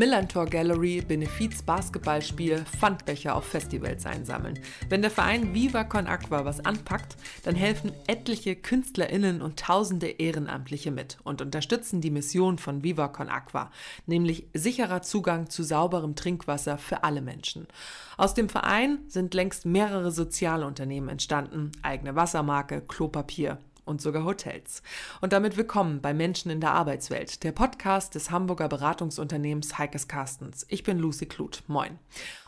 Millantor Gallery, Benefiz Basketballspiel, Pfandbecher auf Festivals einsammeln. Wenn der Verein Viva Con Aqua was anpackt, dann helfen etliche KünstlerInnen und tausende Ehrenamtliche mit und unterstützen die Mission von Viva Con Aqua, nämlich sicherer Zugang zu sauberem Trinkwasser für alle Menschen. Aus dem Verein sind längst mehrere Sozialunternehmen entstanden, eigene Wassermarke, Klopapier und sogar Hotels. Und damit willkommen bei Menschen in der Arbeitswelt, der Podcast des Hamburger Beratungsunternehmens Heikes Carstens. Ich bin Lucy Kluth. Moin.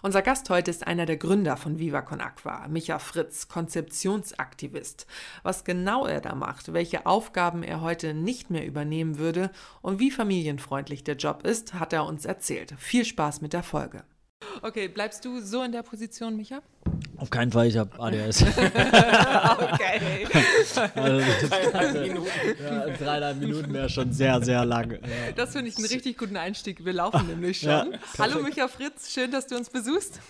Unser Gast heute ist einer der Gründer von Viva Con Aqua, Micha Fritz, Konzeptionsaktivist. Was genau er da macht, welche Aufgaben er heute nicht mehr übernehmen würde und wie familienfreundlich der Job ist, hat er uns erzählt. Viel Spaß mit der Folge. Okay, bleibst du so in der Position, Micha? Auf keinen Fall, ich habe ADS. okay. also, dreieinhalb Minuten. Ja, dreieinhalb Minuten wäre schon sehr, sehr lang. Ja. Das finde ich einen richtig guten Einstieg. Wir laufen nämlich schon. Ja, Hallo Micha Fritz, schön, dass du uns besuchst.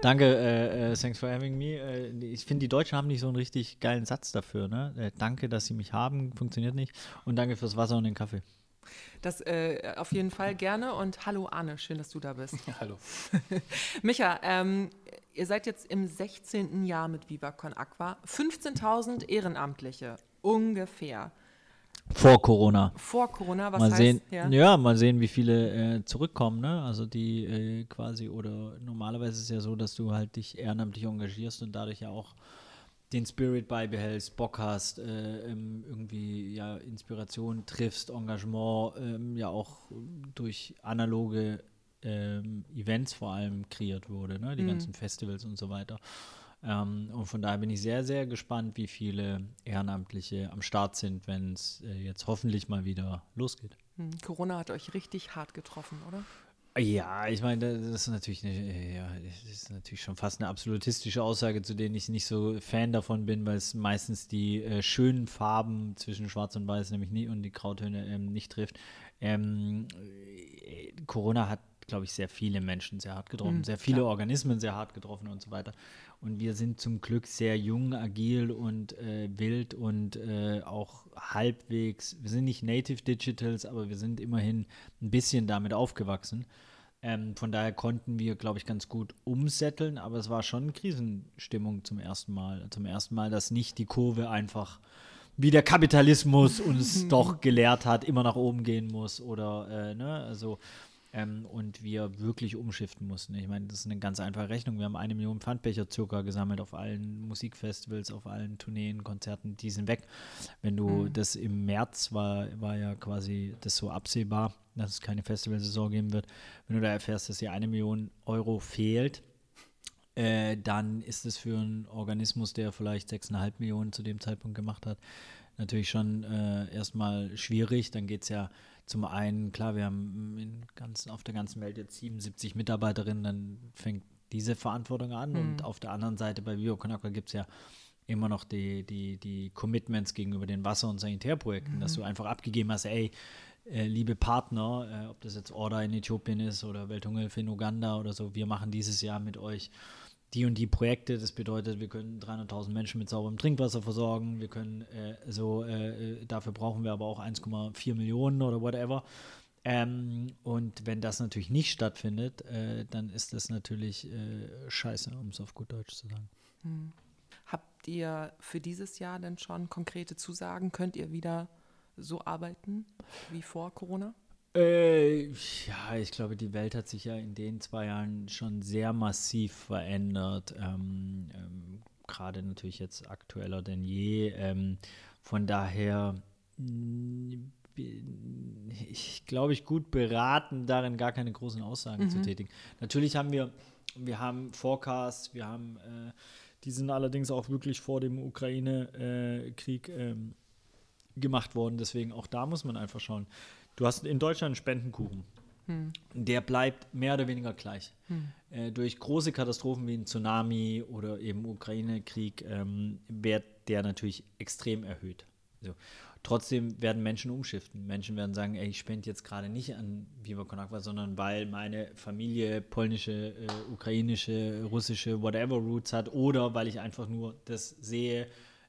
Danke, äh, äh, thanks for having me. Äh, ich finde, die Deutschen haben nicht so einen richtig geilen Satz dafür. Ne? Äh, danke, dass sie mich haben, funktioniert nicht. Und danke fürs Wasser und den Kaffee. Das äh, auf jeden Fall gerne und hallo Arne, schön, dass du da bist. Ja, hallo. Micha, ähm, ihr seid jetzt im 16. Jahr mit Viva Con Aqua. 15.000 Ehrenamtliche, ungefähr. Vor Corona. Vor Corona, was mal heißt? Sehen, ja. ja. mal sehen, wie viele äh, zurückkommen. Ne? Also die äh, quasi, oder normalerweise ist es ja so, dass du halt dich ehrenamtlich engagierst und dadurch ja auch den Spirit beibehältst, Bock hast, äh, ähm, irgendwie ja Inspiration triffst, Engagement ähm, ja auch durch analoge ähm, Events vor allem kreiert wurde, ne? die mhm. ganzen Festivals und so weiter. Ähm, und von daher bin ich sehr, sehr gespannt, wie viele Ehrenamtliche am Start sind, wenn es äh, jetzt hoffentlich mal wieder losgeht. Mhm. Corona hat euch richtig hart getroffen, oder? Ja, ich meine, das ist natürlich eine, ja, das ist natürlich schon fast eine absolutistische Aussage, zu denen ich nicht so Fan davon bin, weil es meistens die äh, schönen Farben zwischen Schwarz und Weiß nämlich nie und die Grautöne ähm, nicht trifft. Ähm, äh, Corona hat, glaube ich, sehr viele Menschen sehr hart getroffen, mhm, sehr viele klar. Organismen sehr hart getroffen und so weiter. Und wir sind zum Glück sehr jung, agil und äh, wild und äh, auch halbwegs, wir sind nicht Native Digitals, aber wir sind immerhin ein bisschen damit aufgewachsen. Ähm, von daher konnten wir, glaube ich, ganz gut umsetteln, aber es war schon Krisenstimmung zum ersten Mal. Zum ersten Mal, dass nicht die Kurve einfach wie der Kapitalismus uns doch gelehrt hat, immer nach oben gehen muss oder äh, ne, also ähm, und wir wirklich umschiften mussten. Ich meine, das ist eine ganz einfache Rechnung. Wir haben eine Million Pfandbecher circa gesammelt auf allen Musikfestivals, auf allen Tourneen, Konzerten, die sind weg. Wenn du mhm. das im März war, war ja quasi das so absehbar, dass es keine Festivalsaison geben wird. Wenn du da erfährst, dass dir eine Million Euro fehlt, äh, dann ist es für einen Organismus, der vielleicht 6,5 Millionen zu dem Zeitpunkt gemacht hat, natürlich schon äh, erstmal schwierig. Dann geht es ja zum einen, klar, wir haben ganzen, auf der ganzen Welt jetzt 77 Mitarbeiterinnen, dann fängt diese Verantwortung an. Mhm. Und auf der anderen Seite bei BioConacqua gibt es ja immer noch die, die, die Commitments gegenüber den Wasser- und Sanitärprojekten, mhm. dass du einfach abgegeben hast, ey, äh, liebe Partner, äh, ob das jetzt Order in Äthiopien ist oder Welthungerhilfe in Uganda oder so, wir machen dieses Jahr mit euch die und die Projekte. Das bedeutet, wir können 300.000 Menschen mit sauberem Trinkwasser versorgen. Wir können äh, so, äh, äh dafür brauchen wir aber auch 1,4 Millionen oder whatever. Ähm, und wenn das natürlich nicht stattfindet, äh, dann ist das natürlich äh, scheiße, um es auf gut Deutsch zu sagen. Hm. Habt ihr für dieses Jahr denn schon konkrete Zusagen? Könnt ihr wieder so arbeiten wie vor Corona? Äh, ja, ich glaube, die Welt hat sich ja in den zwei Jahren schon sehr massiv verändert. Ähm, ähm, Gerade natürlich jetzt aktueller denn je. Ähm, von daher mm, ich, glaube ich, gut beraten, darin gar keine großen Aussagen mhm. zu tätigen. Natürlich haben wir, wir haben Forecasts, wir haben, äh, die sind allerdings auch wirklich vor dem Ukraine-Krieg äh, gemacht worden. Deswegen auch da muss man einfach schauen Du hast in Deutschland einen Spendenkuchen. Hm. Der bleibt mehr oder weniger gleich. Hm. Äh, durch große Katastrophen wie ein Tsunami oder eben Ukraine-Krieg ähm, wird der natürlich extrem erhöht. So. Trotzdem werden Menschen umschiften. Menschen werden sagen, ey, ich spende jetzt gerade nicht an Viva Con sondern weil meine Familie polnische, äh, ukrainische, russische, whatever Roots hat oder weil ich einfach nur das sehe,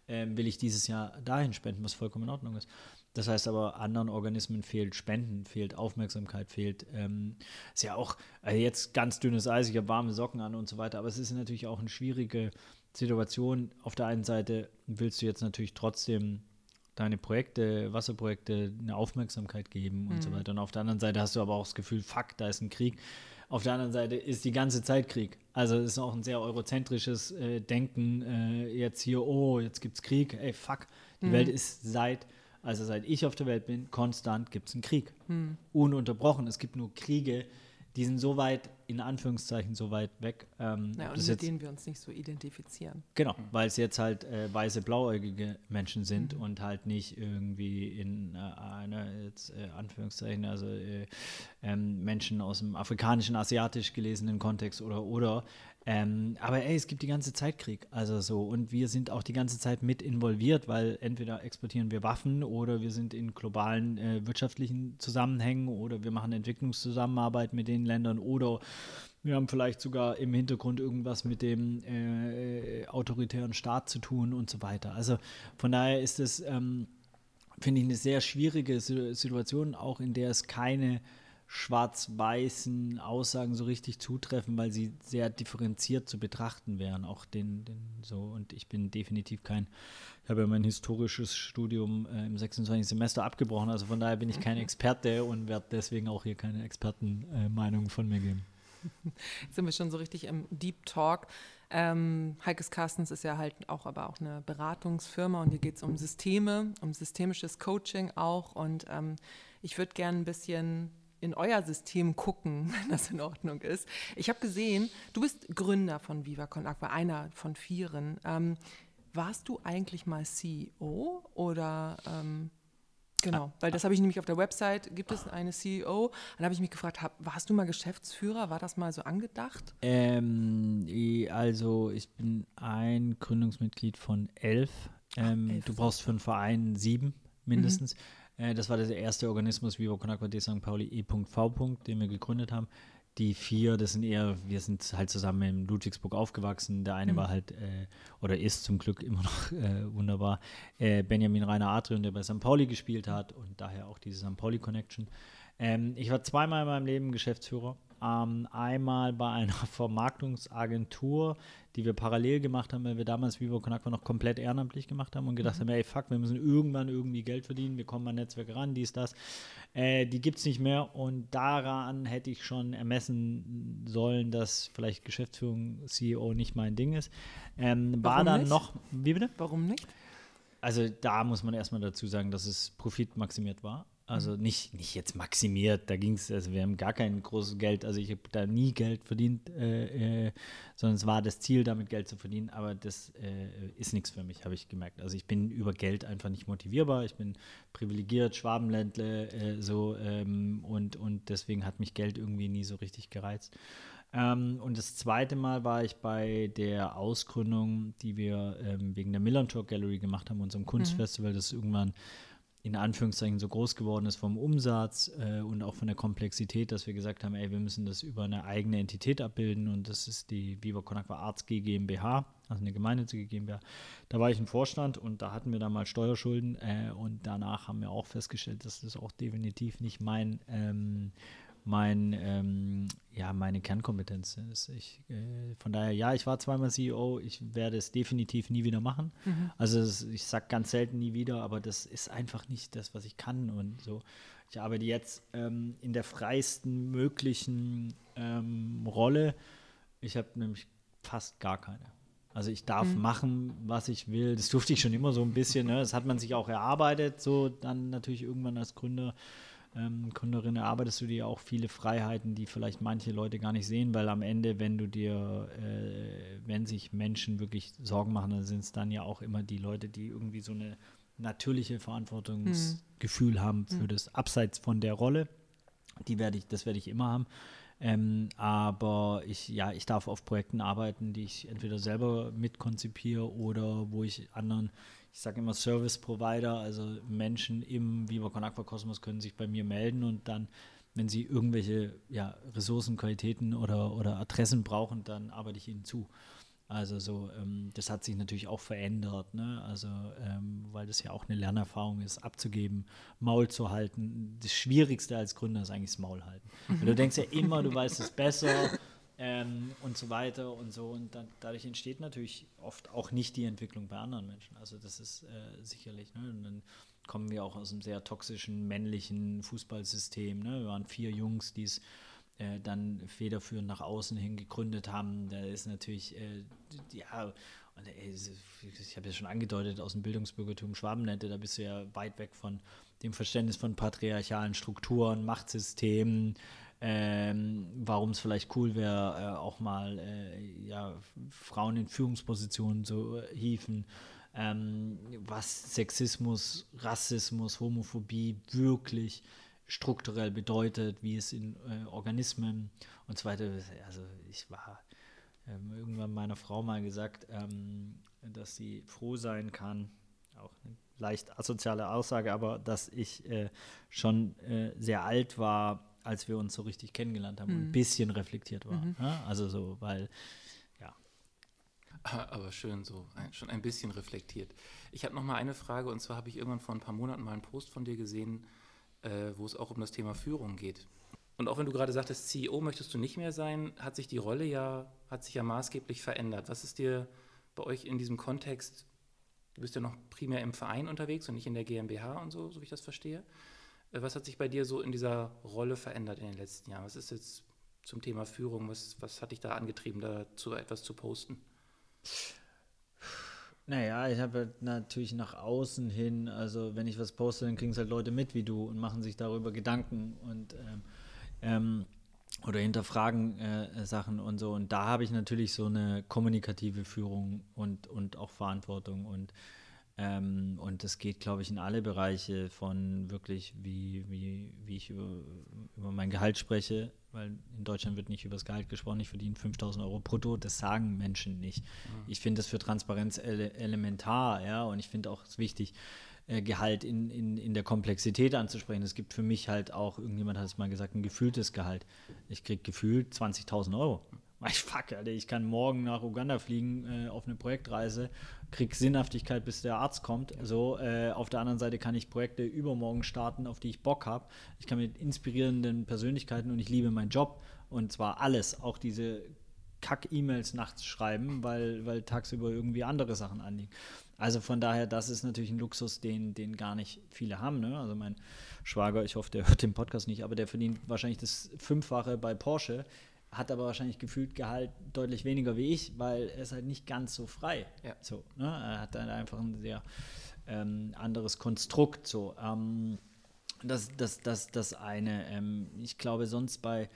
äh, will ich dieses Jahr dahin spenden, was vollkommen in Ordnung ist. Das heißt aber, anderen Organismen fehlt Spenden, fehlt Aufmerksamkeit, fehlt, ähm, ist ja auch also jetzt ganz dünnes Eis, ich habe warme Socken an und so weiter, aber es ist natürlich auch eine schwierige Situation. Auf der einen Seite willst du jetzt natürlich trotzdem deine Projekte, Wasserprojekte eine Aufmerksamkeit geben und mhm. so weiter. Und auf der anderen Seite hast du aber auch das Gefühl, fuck, da ist ein Krieg. Auf der anderen Seite ist die ganze Zeit Krieg. Also es ist auch ein sehr eurozentrisches äh, Denken. Äh, jetzt hier, oh, jetzt gibt es Krieg. Ey, fuck. Die mhm. Welt ist seit, also seit ich auf der Welt bin, konstant gibt es einen Krieg. Mhm. Ununterbrochen. Es gibt nur Kriege, die sind so weit, in Anführungszeichen, so weit weg. Ähm, ja, und mit jetzt, denen wir uns nicht so identifizieren. Genau, weil es jetzt halt äh, weiße, blauäugige Menschen sind mhm. und halt nicht irgendwie in äh, einer, jetzt äh, Anführungszeichen, also äh, ähm, Menschen aus dem afrikanischen, asiatisch gelesenen Kontext oder, oder ähm, aber ey, es gibt die ganze Zeit Krieg. Also so, und wir sind auch die ganze Zeit mit involviert, weil entweder exportieren wir Waffen oder wir sind in globalen äh, wirtschaftlichen Zusammenhängen oder wir machen Entwicklungszusammenarbeit mit den Ländern oder wir haben vielleicht sogar im Hintergrund irgendwas mit dem äh, autoritären Staat zu tun und so weiter. Also von daher ist es, ähm, finde ich, eine sehr schwierige Situation, auch in der es keine schwarz-weißen Aussagen so richtig zutreffen, weil sie sehr differenziert zu betrachten wären. Auch den, den so, und ich bin definitiv kein, ich habe ja mein historisches Studium äh, im 26. Semester abgebrochen, also von daher bin ich kein Experte und werde deswegen auch hier keine Expertenmeinung äh, von mir geben. Jetzt sind wir schon so richtig im Deep Talk. Ähm, Heikes Carstens ist ja halt auch aber auch eine Beratungsfirma und hier geht es um Systeme, um systemisches Coaching auch. Und ähm, ich würde gerne ein bisschen in euer System gucken, wenn das in Ordnung ist. Ich habe gesehen, du bist Gründer von Viva Con Aqua, einer von vieren. Ähm, warst du eigentlich mal CEO oder ähm, Genau, weil das habe ich nämlich auf der Website, gibt es eine CEO. Dann habe ich mich gefragt, hab, warst du mal Geschäftsführer? War das mal so angedacht? Ähm, also ich bin ein Gründungsmitglied von elf. Ähm, Ach, elf. Du brauchst für einen Verein sieben mindestens. Mhm. Äh, das war der erste Organismus Vivo Con Aqua de St. Pauli E.V. den wir gegründet haben. Die vier, das sind eher, wir sind halt zusammen in Ludwigsburg aufgewachsen. Der eine mhm. war halt, äh, oder ist zum Glück immer noch äh, wunderbar, äh, Benjamin Rainer Adrian, der bei St. Pauli gespielt hat und daher auch diese St. Pauli Connection. Ähm, ich war zweimal in meinem Leben Geschäftsführer ähm, einmal bei einer Vermarktungsagentur, die wir parallel gemacht haben, weil wir damals Vivo Con Aqua noch komplett ehrenamtlich gemacht haben und gedacht mhm. haben, ey, fuck, wir müssen irgendwann irgendwie Geld verdienen, wir kommen an Netzwerke ran, dies, das. Äh, die gibt es nicht mehr und daran hätte ich schon ermessen sollen, dass vielleicht Geschäftsführung, CEO nicht mein Ding ist. Ähm, war dann nicht? noch, wie bitte? Warum nicht? Also da muss man erstmal dazu sagen, dass es profitmaximiert war. Also mhm. nicht, nicht jetzt maximiert, da ging es, also wir haben gar kein großes Geld, also ich habe da nie Geld verdient, äh, äh, sondern es war das Ziel, damit Geld zu verdienen, aber das äh, ist nichts für mich, habe ich gemerkt. Also ich bin über Geld einfach nicht motivierbar, ich bin privilegiert, Schwabenländle, äh, so ähm, und, und deswegen hat mich Geld irgendwie nie so richtig gereizt. Ähm, und das zweite Mal war ich bei der Ausgründung, die wir ähm, wegen der Millantor Gallery gemacht haben, unserem mhm. Kunstfestival, mhm. das irgendwann in Anführungszeichen so groß geworden ist vom Umsatz äh, und auch von der Komplexität, dass wir gesagt haben, ey, wir müssen das über eine eigene Entität abbilden und das ist die Viva Conakwa Arts GmbH, also eine gemeinnützige GmbH. Da war ich im Vorstand und da hatten wir dann mal Steuerschulden äh, und danach haben wir auch festgestellt, dass das auch definitiv nicht mein ähm, mein, ähm, ja, meine Kernkompetenz ist. Ich, äh, von daher, ja, ich war zweimal CEO, ich werde es definitiv nie wieder machen. Mhm. Also das, ich sage ganz selten nie wieder, aber das ist einfach nicht das, was ich kann und so. Ich arbeite jetzt ähm, in der freiesten möglichen ähm, Rolle. Ich habe nämlich fast gar keine. Also ich darf mhm. machen, was ich will. Das durfte ich schon immer so ein bisschen. Ne? Das hat man sich auch erarbeitet, so dann natürlich irgendwann als Gründer ähm, Gründerin erarbeitest du dir auch viele Freiheiten, die vielleicht manche Leute gar nicht sehen, weil am Ende, wenn du dir, äh, wenn sich Menschen wirklich Sorgen machen, dann sind es dann ja auch immer die Leute, die irgendwie so eine natürliche Verantwortungsgefühl mhm. haben für mhm. das Abseits von der Rolle. Die werde ich, das werde ich immer haben. Ähm, aber ich, ja, ich darf auf Projekten arbeiten, die ich entweder selber mitkonzipiere oder wo ich anderen ich sage immer Service Provider, also Menschen im Viva Con Aqua Kosmos können sich bei mir melden und dann, wenn sie irgendwelche ja, Ressourcen, Qualitäten oder, oder Adressen brauchen, dann arbeite ich ihnen zu. Also so, ähm, das hat sich natürlich auch verändert, ne? Also, ähm, weil das ja auch eine Lernerfahrung ist, abzugeben, Maul zu halten. Das Schwierigste als Gründer ist eigentlich das Maul halten. Weil du denkst ja immer, du weißt es besser ähm, und so weiter und so. Und dann, dadurch entsteht natürlich oft auch nicht die Entwicklung bei anderen Menschen. Also das ist äh, sicherlich, ne? Und dann kommen wir auch aus einem sehr toxischen männlichen Fußballsystem. Ne? Wir waren vier Jungs, die es äh, dann federführend nach außen hin gegründet haben. Da ist natürlich, äh, ja, und, äh, ich habe ja schon angedeutet, aus dem Bildungsbürgertum Schwabenländle, da bist du ja weit weg von dem Verständnis von patriarchalen Strukturen, Machtsystemen, ähm, warum es vielleicht cool wäre, äh, auch mal äh, ja, Frauen in Führungspositionen zu äh, hieven, ähm, was Sexismus, Rassismus, Homophobie wirklich strukturell bedeutet, wie es in äh, Organismen und so weiter. Also ich war ähm, irgendwann meiner Frau mal gesagt, ähm, dass sie froh sein kann, auch eine leicht asoziale Aussage, aber dass ich äh, schon äh, sehr alt war, als wir uns so richtig kennengelernt haben mhm. und ein bisschen reflektiert war. Mhm. Ja? Also so, weil ja. Aber schön so, schon ein bisschen reflektiert. Ich habe noch mal eine Frage und zwar habe ich irgendwann vor ein paar Monaten mal einen Post von dir gesehen, äh, wo es auch um das Thema Führung geht. Und auch wenn du gerade sagtest, CEO möchtest du nicht mehr sein, hat sich die Rolle ja, hat sich ja maßgeblich verändert. Was ist dir bei euch in diesem Kontext, du bist ja noch primär im Verein unterwegs und nicht in der GmbH und so, so wie ich das verstehe. Äh, was hat sich bei dir so in dieser Rolle verändert in den letzten Jahren? Was ist jetzt zum Thema Führung, was, was hat dich da angetrieben, dazu etwas zu posten? Naja, ich habe halt natürlich nach außen hin, also wenn ich was poste, dann kriegen es halt Leute mit wie du und machen sich darüber Gedanken und ähm, ähm, oder hinterfragen äh, Sachen und so. Und da habe ich natürlich so eine kommunikative Führung und, und auch Verantwortung und ähm, und das geht, glaube ich, in alle Bereiche von wirklich, wie, wie, wie ich über, über mein Gehalt spreche, weil in Deutschland wird nicht über das Gehalt gesprochen, ich verdiene 5000 Euro brutto, das sagen Menschen nicht. Mhm. Ich finde das für Transparenz ele elementar, ja, und ich finde auch es wichtig, äh, Gehalt in, in, in der Komplexität anzusprechen. Es gibt für mich halt auch, irgendjemand hat es mal gesagt, ein gefühltes Gehalt. Ich kriege gefühlt 20.000 Euro. Ich fuck, Alter, ich kann morgen nach Uganda fliegen äh, auf eine Projektreise, krieg Sinnhaftigkeit, bis der Arzt kommt. So, äh, auf der anderen Seite kann ich Projekte übermorgen starten, auf die ich Bock habe. Ich kann mit inspirierenden Persönlichkeiten und ich liebe meinen Job und zwar alles, auch diese Kack-E-Mails nachts schreiben, weil, weil tagsüber irgendwie andere Sachen anliegen. Also von daher, das ist natürlich ein Luxus, den, den gar nicht viele haben. Ne? Also mein Schwager, ich hoffe, der hört den Podcast nicht, aber der verdient wahrscheinlich das Fünffache bei Porsche hat aber wahrscheinlich gefühlt Gehalt deutlich weniger wie ich, weil er ist halt nicht ganz so frei. Ja. So, ne? Er hat dann einfach ein sehr ähm, anderes Konstrukt. So. Ähm, das, das, das, das eine. Ähm, ich glaube, sonst bei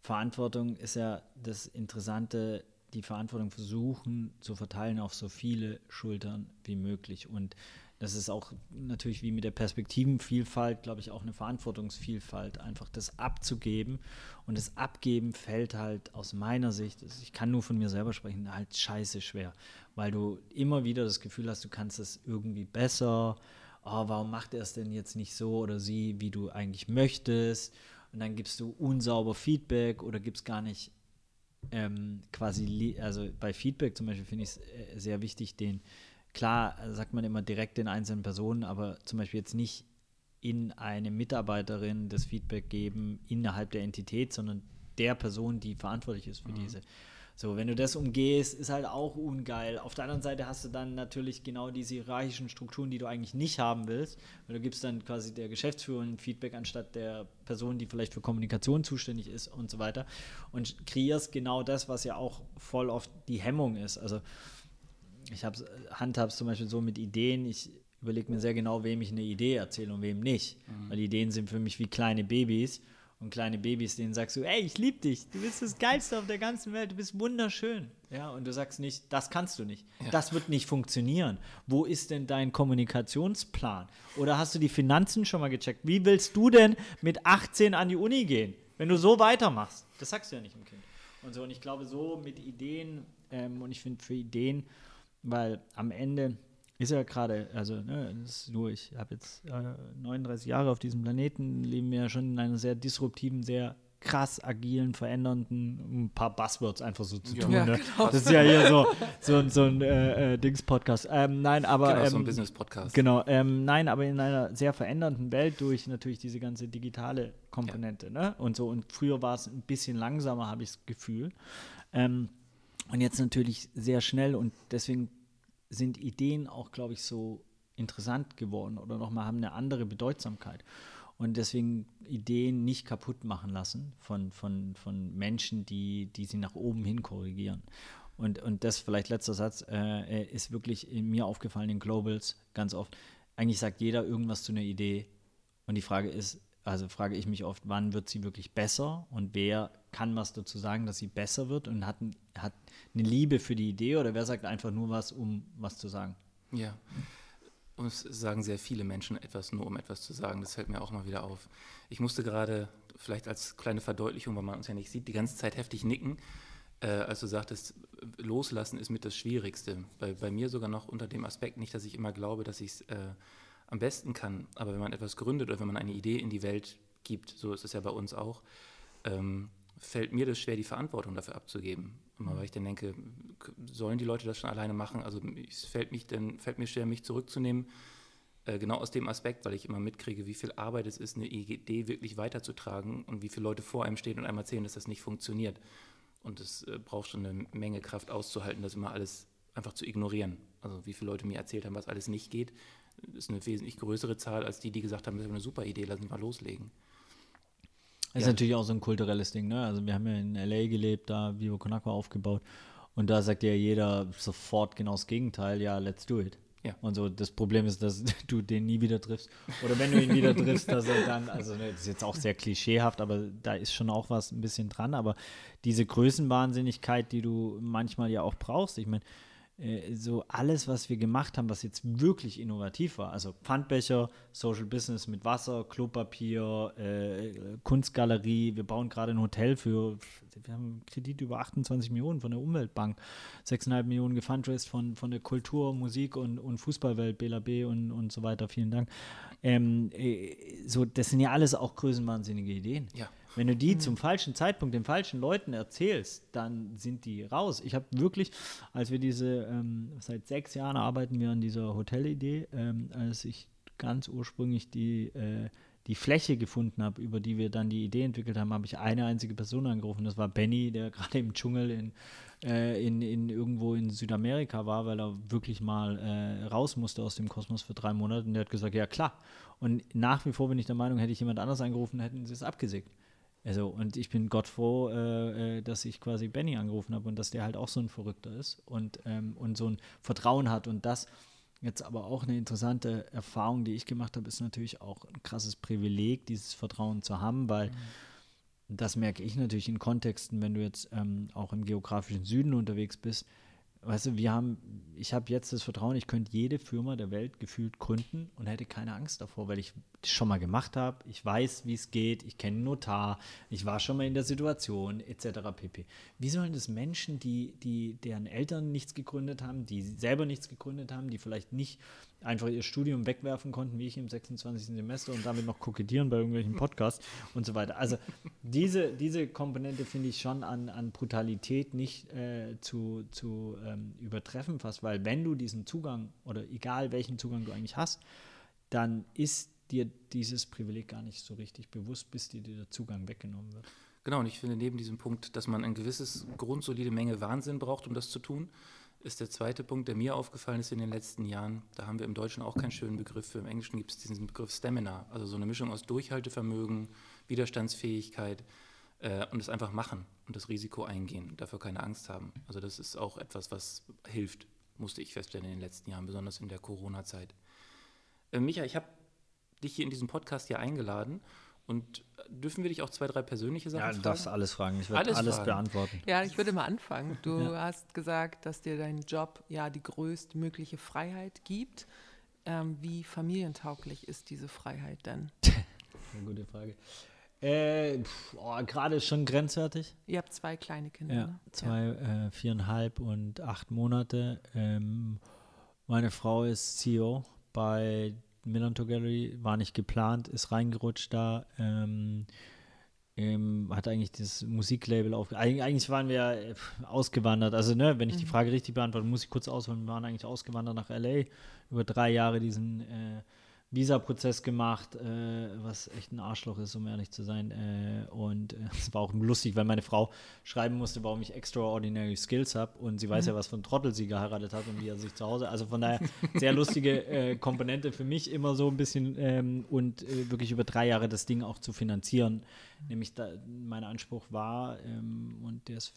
Verantwortung ist ja das Interessante, die Verantwortung versuchen zu verteilen auf so viele Schultern wie möglich. Und das ist auch natürlich wie mit der Perspektivenvielfalt, glaube ich, auch eine Verantwortungsvielfalt, einfach das abzugeben. Und das Abgeben fällt halt aus meiner Sicht, ich kann nur von mir selber sprechen, halt scheiße schwer, weil du immer wieder das Gefühl hast, du kannst es irgendwie besser. Oh, warum macht er es denn jetzt nicht so oder sie, wie du eigentlich möchtest? Und dann gibst du unsauber Feedback oder gibst gar nicht ähm, quasi, also bei Feedback zum Beispiel finde ich es äh, sehr wichtig, den klar sagt man immer direkt den einzelnen Personen, aber zum Beispiel jetzt nicht in eine Mitarbeiterin das Feedback geben innerhalb der Entität, sondern der Person, die verantwortlich ist für mhm. diese. So, wenn du das umgehst, ist halt auch ungeil. Auf der anderen Seite hast du dann natürlich genau diese hierarchischen Strukturen, die du eigentlich nicht haben willst, weil du gibst dann quasi der Geschäftsführerin Feedback anstatt der Person, die vielleicht für Kommunikation zuständig ist und so weiter und kreierst genau das, was ja auch voll oft die Hemmung ist. Also ich habe handhab's zum Beispiel so mit Ideen. Ich überlege mir sehr genau, wem ich eine Idee erzähle und wem nicht. Mhm. Weil Ideen sind für mich wie kleine Babys. Und kleine Babys, denen sagst du, ey, ich liebe dich, du bist das Geilste auf der ganzen Welt, du bist wunderschön. Ja, und du sagst nicht, das kannst du nicht. Ja. Das wird nicht funktionieren. Wo ist denn dein Kommunikationsplan? Oder hast du die Finanzen schon mal gecheckt? Wie willst du denn mit 18 an die Uni gehen, wenn du so weitermachst? Das sagst du ja nicht dem Kind. Und so, und ich glaube, so mit Ideen, ähm, und ich finde für Ideen weil am Ende ist ja gerade, also ne, nur, ich habe jetzt äh, 39 Jahre auf diesem Planeten, leben wir ja schon in einer sehr disruptiven, sehr krass agilen, verändernden, ein paar Buzzwords einfach so zu Ja. tun. Ja, ne? genau. Das ist ja hier so, so, ein- so ein äh, äh, Dings-Podcast. Ähm, nein, aber. Genau, so ein ähm, Business-Podcast. Genau, ähm, nein, aber in einer sehr verändernden Welt durch natürlich diese ganze digitale Komponente, ne? Und so, und früher war es ein bisschen langsamer, habe ich das Gefühl. Ähm, und jetzt natürlich sehr schnell und deswegen sind Ideen auch, glaube ich, so interessant geworden oder nochmal haben eine andere Bedeutsamkeit. Und deswegen Ideen nicht kaputt machen lassen von, von, von Menschen, die, die sie nach oben hin korrigieren. Und, und das vielleicht letzter Satz, äh, ist wirklich in mir aufgefallen in Globals ganz oft. Eigentlich sagt jeder irgendwas zu einer Idee. Und die Frage ist, also frage ich mich oft, wann wird sie wirklich besser und wer kann was dazu sagen, dass sie besser wird und hat, hat eine Liebe für die Idee oder wer sagt einfach nur was, um was zu sagen. Ja. Und es sagen sehr viele Menschen etwas, nur um etwas zu sagen. Das fällt mir auch mal wieder auf. Ich musste gerade, vielleicht als kleine Verdeutlichung, weil man uns ja nicht sieht, die ganze Zeit heftig nicken, äh, als du sagtest, loslassen ist mit das Schwierigste. Bei, bei mir sogar noch unter dem Aspekt, nicht, dass ich immer glaube, dass ich es äh, am besten kann, aber wenn man etwas gründet oder wenn man eine Idee in die Welt gibt, so ist es ja bei uns auch, ähm, fällt mir das schwer, die Verantwortung dafür abzugeben. Immer weil ich dann denke, sollen die Leute das schon alleine machen? Also es fällt, mich dann, fällt mir schwer, mich zurückzunehmen, äh, genau aus dem Aspekt, weil ich immer mitkriege, wie viel Arbeit es ist, eine Idee wirklich weiterzutragen und wie viele Leute vor einem stehen und einem erzählen, dass das nicht funktioniert. Und es äh, braucht schon eine Menge Kraft auszuhalten, das immer alles einfach zu ignorieren. Also wie viele Leute mir erzählt haben, was alles nicht geht, ist eine wesentlich größere Zahl als die, die gesagt haben, das ist eine super Idee, lass uns mal loslegen. Das ist Ja. natürlich auch so ein kulturelles Ding, ne? Also wir haben ja in LA gelebt, da Vivo Con Agua aufgebaut und da sagt ja jeder sofort genau das Gegenteil, ja, let's do it. Ja. Und so das Problem ist, dass du den nie wieder triffst. Oder wenn du ihn wieder triffst, dass er dann, also ne, das ist jetzt auch sehr klischeehaft, aber da ist schon auch was ein bisschen dran. Aber diese Größenwahnsinnigkeit, die du manchmal ja auch brauchst, ich meine, so alles, was wir gemacht haben, was jetzt wirklich innovativ war, also Pfandbecher, Social Business mit Wasser, Klopapier, äh, Kunstgalerie, wir bauen gerade ein Hotel für, wir haben einen Kredit über 28 Millionen von der Umweltbank, 6,5 Millionen gefundraised von, von der Kultur, Musik und, und Fußballwelt, BLAB und, und so weiter, vielen Dank. Ähm, äh, so, das sind ja alles auch größenwahnsinnige Ideen. Ja. Wenn du die zum falschen Zeitpunkt den falschen Leuten erzählst, dann sind die raus. Ich habe wirklich, als wir diese, ähm, seit sechs Jahren arbeiten wir an dieser Hotelidee, ähm, als ich ganz ursprünglich die, äh, die Fläche gefunden habe, über die wir dann die Idee entwickelt haben, habe ich eine einzige Person angerufen. Das war Benny, der gerade im Dschungel in, äh, in, in irgendwo in Südamerika war, weil er wirklich mal äh, raus musste aus dem Kosmos für drei Monate. Und der hat gesagt, ja klar. Und nach wie vor bin ich der Meinung, hätte ich jemand anders angerufen, hätten sie es abgesägt. Also, und ich bin Gott froh, äh, äh, dass ich quasi Benny angerufen habe und dass der halt auch so ein Verrückter ist und, ähm, und so ein Vertrauen hat. Und das jetzt aber auch eine interessante Erfahrung, die ich gemacht habe, ist natürlich auch ein krasses Privileg, dieses Vertrauen zu haben, weil das merke ich natürlich in Kontexten, wenn du jetzt ähm, auch im geografischen Süden unterwegs bist. Weißt du, wir haben, ich habe jetzt das Vertrauen, ich könnte jede Firma der Welt gefühlt gründen und hätte keine Angst davor, weil ich das schon mal gemacht habe. Ich weiß, wie es geht, ich kenne Notar, ich war schon mal in der Situation, etc. pp. Wie sollen das Menschen, die, die, deren Eltern nichts gegründet haben, die selber nichts gegründet haben, die vielleicht nicht einfach ihr Studium wegwerfen konnten, wie ich im 26. Semester und damit noch kokettieren bei irgendwelchen Podcasts und so weiter. Also diese, diese Komponente finde ich schon an, an Brutalität nicht äh, zu, zu ähm, übertreffen fast, weil wenn du diesen Zugang oder egal welchen Zugang du eigentlich hast, dann ist dir dieses Privileg gar nicht so richtig bewusst, bis dir der Zugang weggenommen wird. Genau, und ich finde neben diesem Punkt, dass man ein gewisses grundsolide Menge Wahnsinn braucht, um das zu tun, ist der zweite Punkt, der mir aufgefallen ist in den letzten Jahren. Da haben wir im Deutschen auch keinen schönen Begriff für. Im Englischen gibt es diesen Begriff Stamina, also so eine Mischung aus Durchhaltevermögen, Widerstandsfähigkeit äh, und es einfach machen und das Risiko eingehen, dafür keine Angst haben. Also das ist auch etwas, was hilft, musste ich feststellen in den letzten Jahren, besonders in der Corona-Zeit. Äh, Micha, ich habe dich hier in diesem Podcast hier eingeladen und dürfen wir dich auch zwei, drei persönliche Sachen Ja, fragen? du darfst alles fragen. Ich werde Alles alles, fragen. beantworten. Ja, ich würde mal anfangen. Du Ja. hast gesagt, dass dir dein Job ja die größtmögliche Freiheit gibt. Ähm, wie familientauglich ist diese Freiheit denn? Eine gute Frage. Äh, oh, Gerade schon grenzwertig. Ihr habt zwei kleine Kinder, Ja, ne? zwei, äh, viereinhalb und acht Monate. Ähm, meine Frau ist CEO bei Millantor Gallery, war nicht geplant, ist reingerutscht da. Ähm, ähm, hat eigentlich das Musiklabel auf. Eigentlich waren wir äh, ausgewandert. Also, ne, wenn ich die mhm. Frage richtig beantworte, muss ich kurz ausholen. Wir waren eigentlich ausgewandert nach LA über drei Jahre diesen äh, Visa-Prozess gemacht, äh, was echt ein Arschloch ist, um ehrlich zu sein. Äh, und äh, es war auch lustig, weil meine Frau schreiben musste, warum ich extraordinary Skills habe. Und sie weiß mhm. ja, was für ein Trottel sie geheiratet hat und wie er sich zu Hause. Also von daher sehr lustige äh, Komponente für mich immer so ein bisschen ähm, und äh, wirklich über drei Jahre das Ding auch zu finanzieren. Nämlich da, mein Anspruch war, ähm, und der ist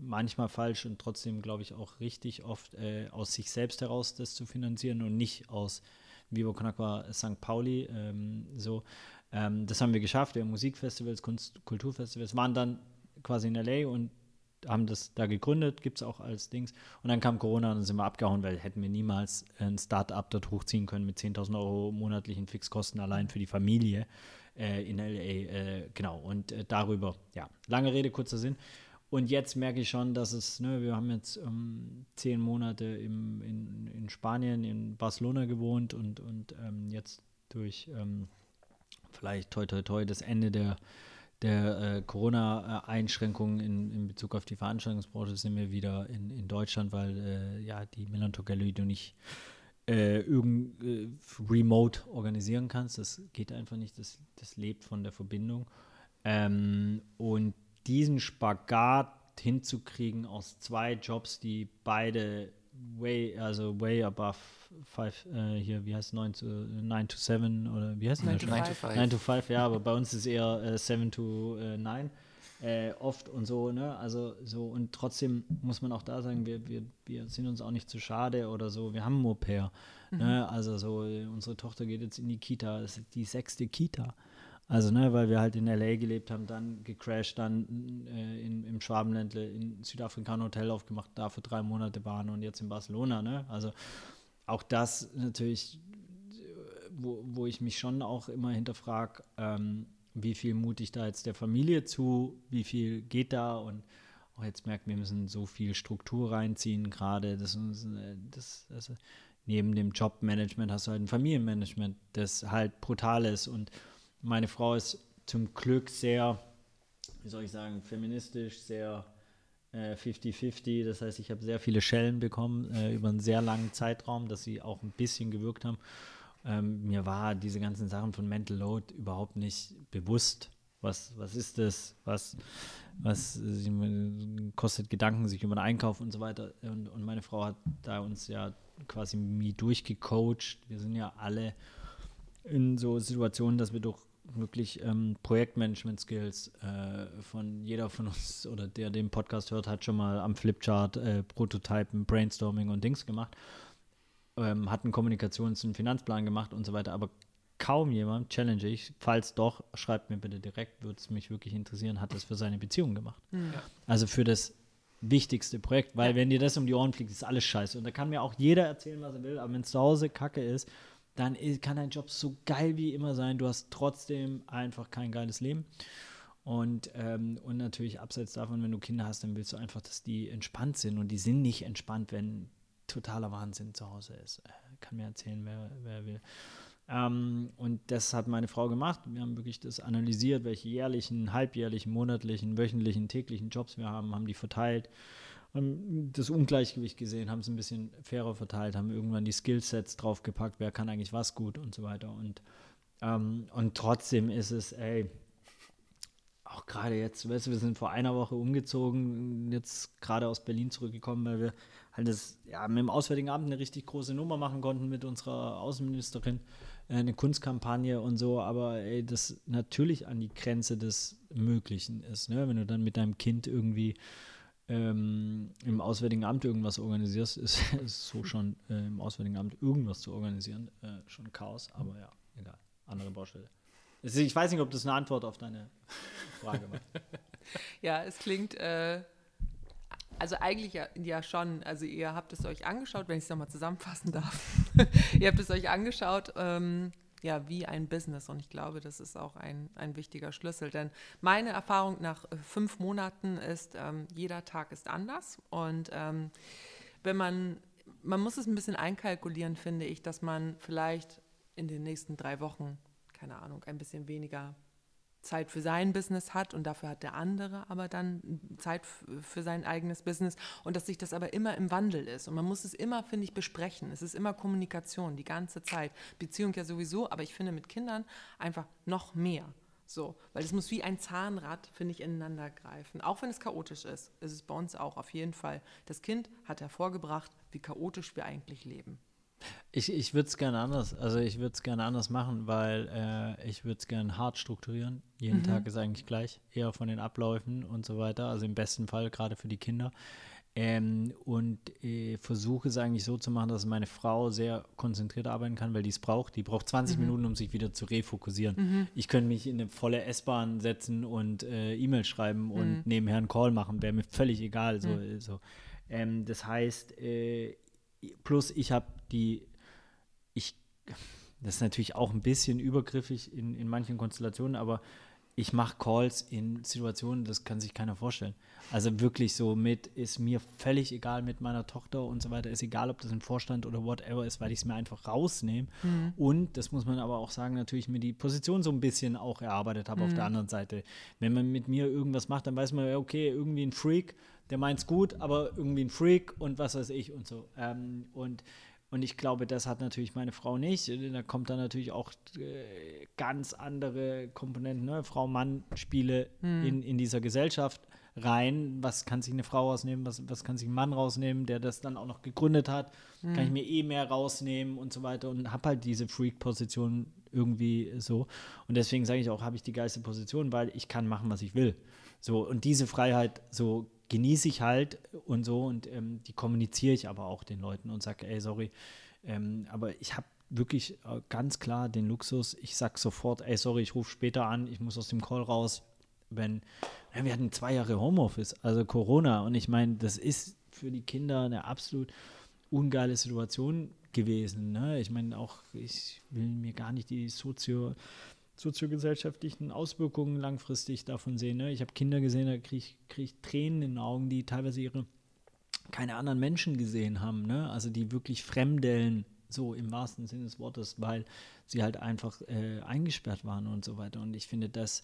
manchmal falsch und trotzdem glaube ich auch richtig oft, äh, aus sich selbst heraus das zu finanzieren und nicht aus Vivo Con Aqua St. Pauli. Ähm, so, ähm, das haben wir geschafft. Wir haben Musikfestivals, Kunst, Kulturfestivals, waren dann quasi in LA und haben das da gegründet, gibt es auch als Dings. Und dann kam Corona und dann sind wir abgehauen, weil hätten wir niemals ein Start-up dort hochziehen können mit 10.000 Euro monatlichen Fixkosten allein für die Familie äh, in LA. Äh, genau, und äh, darüber, ja, lange Rede, kurzer Sinn. Und jetzt merke ich schon, dass es, ne, wir haben jetzt ähm, zehn Monate im, in, in Spanien, in Barcelona gewohnt und, und ähm, jetzt durch ähm, vielleicht toi toi toi das Ende der, der äh, Corona-Einschränkungen in, in Bezug auf die Veranstaltungsbranche sind wir wieder in, in Deutschland, weil äh, ja die Melanto Gallery du nicht äh, irgend, äh, remote organisieren kannst. Das geht einfach nicht, das, das lebt von der Verbindung. Ähm, und diesen Spagat hinzukriegen aus zwei Jobs, die beide way, also way above five, äh, hier, wie heißt 9 to, 9 to 7 oder wie heißt 9 to 9 to 5. 9 to 5, ja, aber bei uns ist eher äh, 7 to äh, 9. Äh, oft und so, ne? Also so und trotzdem muss man auch da sagen, wir, wir, wir sind uns auch nicht zu schade oder so. Wir haben ein Au-pair. Ne? Mhm. Ne? Also so, unsere Tochter geht jetzt in die Kita, das ist die sechste Kita. Also, ne, weil wir halt in LA gelebt haben, dann gecrashed, dann äh, in, im Schwabenländle in Südafrika ein Hotel aufgemacht, da für drei Monate waren und jetzt in Barcelona, ne? Also auch das natürlich, wo, wo ich mich schon auch immer hinterfrage, ähm, wie viel Mut ich da jetzt der Familie zu, wie viel geht da und auch jetzt merkt, wir müssen so viel Struktur reinziehen, gerade das, das, das, neben dem Jobmanagement hast du halt ein Familienmanagement, das halt brutal ist und meine Frau ist zum Glück sehr, wie soll ich sagen, feministisch, sehr 50-50. Äh, das heißt, ich habe sehr viele Schellen bekommen äh, über einen sehr langen Zeitraum, dass sie auch ein bisschen gewirkt haben. Ähm, mir war diese ganzen Sachen von Mental Load überhaupt nicht bewusst. Was, was ist das? Was, was kostet Gedanken, sich über den Einkauf und so weiter. Und, und meine Frau hat da uns ja quasi wie durchgecoacht. Wir sind ja alle in so Situationen, dass wir durch wirklich ähm, Projektmanagement-Skills äh, von jeder von uns oder der den Podcast hört, hat schon mal am Flipchart äh, Prototypen, Brainstorming und Dings gemacht, ähm, hat einen Kommunikations- und Finanzplan gemacht und so weiter, aber kaum jemand, challenge ich, falls doch, schreibt mir bitte direkt, würde es mich wirklich interessieren, hat das für seine Beziehung gemacht. Mhm. Also für das wichtigste Projekt, weil ja. wenn dir das um die Ohren fliegt, ist alles scheiße. Und da kann mir auch jeder erzählen, was er will, aber wenn es zu Hause kacke ist, dann kann dein Job so geil wie immer sein. Du hast trotzdem einfach kein geiles Leben. Und, ähm, und natürlich abseits davon, wenn du Kinder hast, dann willst du einfach, dass die entspannt sind. Und die sind nicht entspannt, wenn totaler Wahnsinn zu Hause ist. Äh, kann mir erzählen, wer, wer will. Ähm, und das hat meine Frau gemacht. Wir haben wirklich das analysiert, welche jährlichen, halbjährlichen, monatlichen, wöchentlichen, täglichen Jobs wir haben, haben die verteilt haben das Ungleichgewicht gesehen, haben es ein bisschen fairer verteilt, haben irgendwann die Skillsets draufgepackt, wer kann eigentlich was gut und so weiter. Und, ähm, und trotzdem ist es, ey, auch gerade jetzt, weißt du, wir sind vor einer Woche umgezogen, jetzt gerade aus Berlin zurückgekommen, weil wir halt das, ja, mit dem Auswärtigen Amt eine richtig große Nummer machen konnten mit unserer Außenministerin, äh, eine Kunstkampagne und so, aber ey, das natürlich an die Grenze des Möglichen ist, ne? wenn du dann mit deinem Kind irgendwie ähm, im Auswärtigen Amt irgendwas organisierst, ist, ist so schon äh, im Auswärtigen Amt irgendwas zu organisieren äh, schon Chaos, aber ja, egal. Andere Baustelle. Ich weiß nicht, ob das eine Antwort auf deine Frage war. ja, es klingt, äh, also eigentlich ja, ja, schon, also ihr habt es euch angeschaut, wenn ich es nochmal zusammenfassen darf. ihr habt es euch angeschaut, ähm, ja, wie ein Business. Und ich glaube, das ist auch ein, ein wichtiger Schlüssel. Denn meine Erfahrung nach äh, fünf Monaten ist, ähm, jeder Tag ist anders. Und ähm, wenn man, man muss es ein bisschen einkalkulieren, finde ich, dass man vielleicht in den nächsten drei Wochen, keine Ahnung, ein bisschen weniger Zeit für sein Business hat und dafür hat der andere aber dann Zeit für sein eigenes Business und dass sich das aber immer im Wandel ist und man muss es immer, finde ich, besprechen. Es ist immer Kommunikation die ganze Zeit. Beziehung ja sowieso, aber ich finde mit Kindern einfach noch mehr. So, weil es muss wie ein Zahnrad, finde ich, ineinander greifen. Auch wenn es chaotisch ist, ist es bei uns auch auf jeden Fall. Das Kind hat hervorgebracht, wie chaotisch wir eigentlich leben. Ich, ich würde es gerne anders, also ich würde es gerne anders machen, weil äh, ich würde es gerne hart strukturieren. Jeden mhm. Tag ist eigentlich gleich, eher von den Abläufen und so weiter. Also im besten Fall gerade für die Kinder. Ähm, und äh, versuche es eigentlich so zu machen, dass meine Frau sehr konzentriert arbeiten kann, weil die es braucht. Die braucht 20 mhm. Minuten, um sich wieder zu refokussieren. Mhm. Ich könnte mich in eine volle S-Bahn setzen und äh, E-Mail schreiben und mhm. nebenher einen Call machen, wäre mir völlig egal. So, mhm. so. Ähm, das heißt, äh, plus ich habe die, ich, das ist natürlich auch ein bisschen übergriffig in, in manchen Konstellationen, aber ich mache Calls in Situationen, das kann sich keiner vorstellen. Also wirklich so mit, ist mir völlig egal mit meiner Tochter und so weiter, ist egal, ob das ein Vorstand oder whatever ist, weil ich es mir einfach rausnehme. Mhm. Und, das muss man aber auch sagen, natürlich mir die Position so ein bisschen auch erarbeitet habe mhm. auf der mhm. anderen Seite. Wenn man mit mir irgendwas macht, dann weiß man, okay, irgendwie ein Freak, der meint es gut, aber irgendwie ein Freak und was weiß ich und so. Ähm, und und ich glaube, das hat natürlich meine Frau nicht. Da kommt dann natürlich auch äh, ganz andere Komponenten, ne? Frau-Mann-Spiele hm. in, in dieser Gesellschaft rein. Was kann sich eine Frau rausnehmen? Was, was kann sich ein Mann rausnehmen, der das dann auch noch gegründet hat? Hm. Kann ich mir eh mehr rausnehmen und so weiter und habe halt diese Freak-Position irgendwie so. Und deswegen sage ich auch, habe ich die geilste Position, weil ich kann machen, was ich will. So, und diese Freiheit so genieße ich halt und so und ähm, die kommuniziere ich aber auch den Leuten und sage, ey, sorry, ähm, aber ich habe wirklich äh, ganz klar den Luxus, ich sage sofort, ey, sorry, ich rufe später an, ich muss aus dem Call raus, wenn, ja, wir hatten zwei Jahre Homeoffice, also Corona und ich meine, das ist für die Kinder eine absolut ungeile Situation gewesen. Ne? Ich meine, auch ich will mir gar nicht die Sozio soziogesellschaftlichen Auswirkungen langfristig davon sehen. Ne? Ich habe Kinder gesehen, da kriege ich, krieg ich Tränen in den Augen, die teilweise ihre keine anderen Menschen gesehen haben, ne? also die wirklich fremdeln, so im wahrsten Sinne des Wortes, weil sie halt einfach äh, eingesperrt waren und so weiter. Und ich finde, das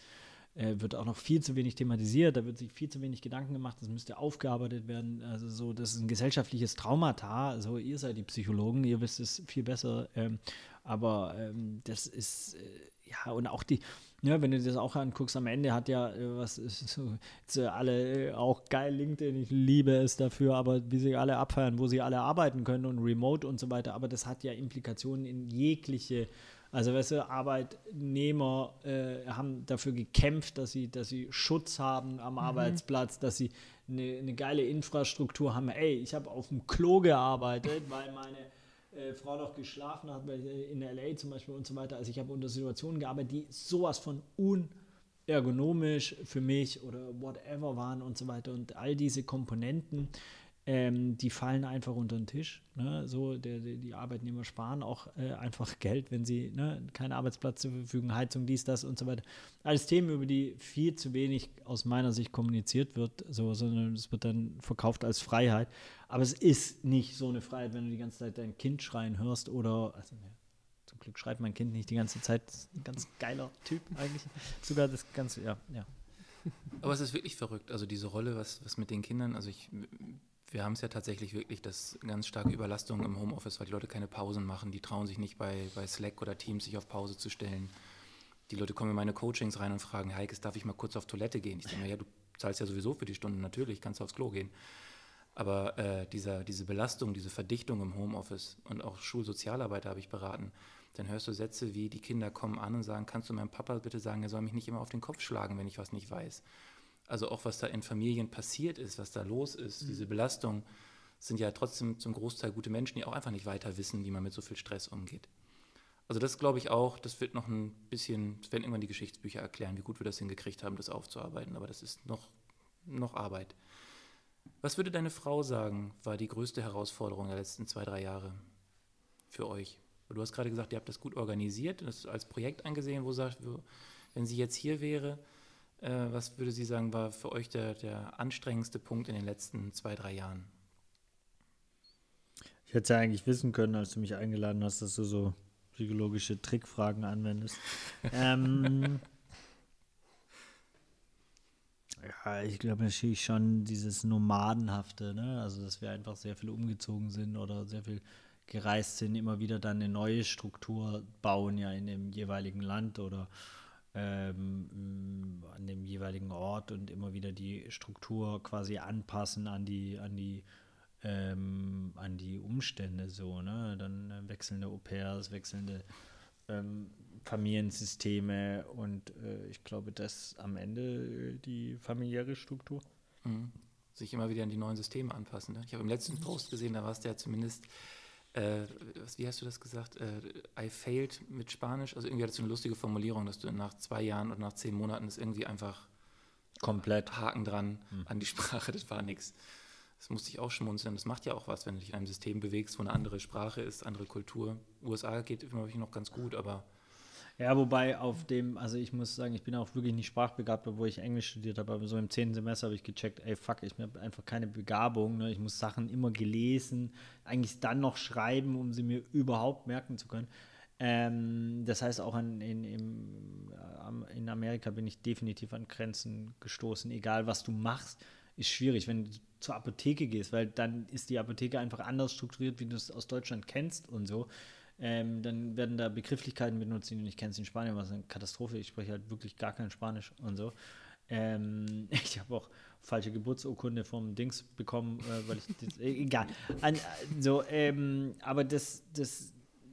äh, wird auch noch viel zu wenig thematisiert, da wird sich viel zu wenig Gedanken gemacht, das müsste aufgearbeitet werden. Also so, das ist ein gesellschaftliches Traumata. Also ihr seid die Psychologen, ihr wisst es viel besser. Ähm, aber ähm, das ist äh, ja, und auch die, ja, wenn du das auch anguckst, am Ende hat ja, äh, was ist so, äh, alle äh, auch geil LinkedIn, ich liebe es dafür, aber wie sie alle abfeiern, wo sie alle arbeiten können und remote und so weiter, aber das hat ja Implikationen in jegliche, also weißt du, Arbeitnehmer äh, haben dafür gekämpft, dass sie, dass sie Schutz haben am mhm. Arbeitsplatz, dass sie eine, eine geile Infrastruktur haben. Ey, ich habe auf dem Klo gearbeitet, weil meine äh, Frau noch geschlafen hat, in LA zum Beispiel und so weiter. Also ich habe unter Situationen gearbeitet, die sowas von unergonomisch für mich oder whatever waren und so weiter. Und all diese Komponenten ähm, die fallen einfach unter den Tisch. Ne? So, der, der, die Arbeitnehmer sparen auch äh, einfach Geld, wenn sie ne, keinen Arbeitsplatz zur Verfügung, Heizung, dies, das und so weiter. Alles Themen, über die viel zu wenig aus meiner Sicht kommuniziert wird, so, sondern es wird dann verkauft als Freiheit. Aber es ist nicht so eine Freiheit, wenn du die ganze Zeit dein Kind schreien hörst oder, also, ja, zum Glück schreit mein Kind nicht die ganze Zeit. Ein ganz geiler Typ eigentlich. Sogar das Ganze, ja, ja. Aber es ist wirklich verrückt, also diese Rolle, was, was mit den Kindern, also ich wir haben es ja tatsächlich wirklich, dass ganz starke Überlastung im Homeoffice, weil die Leute keine Pausen machen, die trauen sich nicht bei, bei Slack oder Teams sich auf Pause zu stellen. Die Leute kommen in meine Coachings rein und fragen, Heikes, darf ich mal kurz auf Toilette gehen? Ich sage, ja, du zahlst ja sowieso für die Stunden, natürlich, kannst du aufs Klo gehen. Aber äh, dieser, diese Belastung, diese Verdichtung im Homeoffice und auch Schulsozialarbeiter habe ich beraten, dann hörst du Sätze wie, die Kinder kommen an und sagen, kannst du meinem Papa bitte sagen, er soll mich nicht immer auf den Kopf schlagen, wenn ich was nicht weiß also auch was da in Familien passiert ist, was da los ist, mhm. diese Belastung, sind ja trotzdem zum Großteil gute Menschen, die auch einfach nicht weiter wissen, wie man mit so viel Stress umgeht. Also das glaube ich auch, das wird noch ein bisschen, das werden irgendwann die Geschichtsbücher erklären, wie gut wir das hingekriegt haben, das aufzuarbeiten, aber das ist noch, noch Arbeit. Was würde deine Frau sagen, war die größte Herausforderung der letzten zwei, drei Jahre für euch? Du hast gerade gesagt, ihr habt das gut organisiert, das als Projekt angesehen, wo sagt, wenn sie jetzt hier wäre, äh, was würde sie sagen, war für euch der, der anstrengendste Punkt in den letzten zwei, drei Jahren? Ich hätte es ja eigentlich wissen können, als du mich eingeladen hast, dass du so psychologische Trickfragen anwendest. ähm, Ja, ich glaube natürlich schon dieses Nomadenhafte, ne? Also dass wir einfach sehr viel umgezogen sind oder sehr viel gereist sind, immer wieder dann eine neue Struktur bauen ja in dem jeweiligen Land oder ähm, an dem jeweiligen Ort und immer wieder die Struktur quasi anpassen an die, an die, ähm, an die Umstände so, ne? Dann äh, wechselnde Au-pairs, wechselnde ähm, Familiensysteme und äh, ich glaube, das am Ende die familiäre Struktur. Mhm. Sich immer wieder an die neuen Systeme anpassen. Ne? Ich habe im letzten Post gesehen, da warst du ja zumindest äh, wie hast du das gesagt? Äh, I failed mit Spanisch. Also irgendwie hattest du eine lustige Formulierung, dass du nach zwei Jahren und nach zehn Monaten ist irgendwie einfach komplett Haken dran mhm. an die Sprache. Das war nichts. Das musste ich auch schmunzeln. Das macht ja auch was, wenn du dich in einem System bewegst, wo eine andere Sprache ist, andere Kultur. USA geht immer noch ganz gut, aber ja, wobei auf dem, also ich muss sagen, ich bin auch wirklich nicht sprachbegabt, obwohl ich Englisch studiert habe, aber so im zehnten Semester habe ich gecheckt, ey, fuck, ich habe einfach keine Begabung, ne? ich muss Sachen immer gelesen, eigentlich dann noch schreiben, um sie mir überhaupt merken zu können. Ähm, das heißt, auch an, in, im, in Amerika bin ich definitiv an Grenzen gestoßen, egal was du machst, ist schwierig, wenn du zur Apotheke gehst, weil dann ist die Apotheke einfach anders strukturiert, wie du es aus Deutschland kennst und so. Ähm, dann werden da Begrifflichkeiten benutzt, die du nicht kennst in Spanien, was eine Katastrophe. Ich spreche halt wirklich gar kein Spanisch und so. Ähm, ich habe auch falsche Geburtsurkunde vom Dings bekommen, äh, weil ich das, äh, egal. An, so, ähm, aber das, das,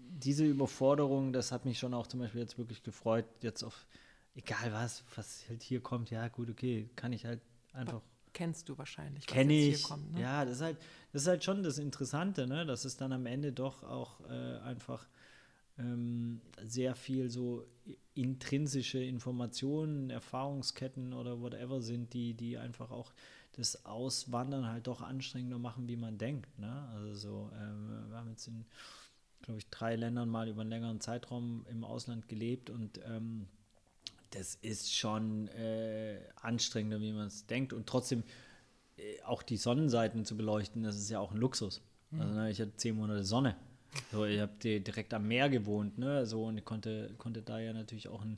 diese Überforderung, das hat mich schon auch zum Beispiel jetzt wirklich gefreut, jetzt auf egal was, was halt hier kommt, ja gut, okay, kann ich halt einfach kennst du wahrscheinlich. Kenne ich. Kommt, ne? Ja, das ist, halt, das ist halt schon das Interessante, ne? dass es dann am Ende doch auch äh, einfach ähm, sehr viel so intrinsische Informationen, Erfahrungsketten oder whatever sind, die, die einfach auch das Auswandern halt doch anstrengender machen, wie man denkt. Ne? Also so, ähm, wir haben jetzt in, glaube ich, drei Ländern mal über einen längeren Zeitraum im Ausland gelebt und ähm, das ist schon äh, anstrengender, wie man es denkt. Und trotzdem äh, auch die Sonnenseiten zu beleuchten, das ist ja auch ein Luxus. Mhm. Also, ne, ich hatte zehn Monate Sonne. So, ich habe direkt am Meer gewohnt, ne? So, und ich konnte, konnte da ja natürlich auch ein,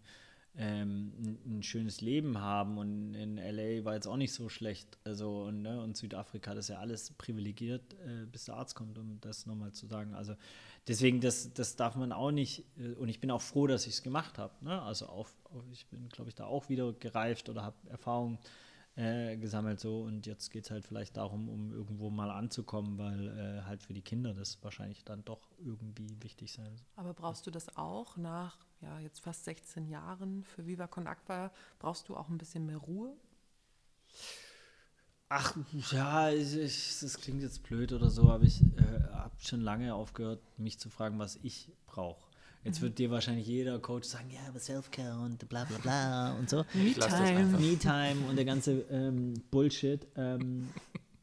ähm, ein, ein, schönes Leben haben. Und in LA war jetzt auch nicht so schlecht. Also, und, ne? und Südafrika, das ist ja alles privilegiert, äh, bis der Arzt kommt, um das nochmal zu sagen. Also deswegen, das, das darf man auch nicht, äh, und ich bin auch froh, dass ich es gemacht habe. Ne? Also auf, ich bin, glaube ich, da auch wieder gereift oder habe Erfahrung äh, gesammelt so und jetzt geht es halt vielleicht darum, um irgendwo mal anzukommen, weil äh, halt für die Kinder das wahrscheinlich dann doch irgendwie wichtig sein soll. Aber brauchst du das auch nach ja, jetzt fast 16 Jahren für Viva Con Aqua? Brauchst du auch ein bisschen mehr Ruhe? Ach ja, ich, ich, das klingt jetzt blöd oder so, aber ich äh, habe schon lange aufgehört, mich zu fragen, was ich brauche. Jetzt mhm. wird dir wahrscheinlich jeder Coach sagen, ja, aber Self-Care und bla bla bla und so. Me-Time. Me-Time und der ganze ähm, Bullshit. Ähm,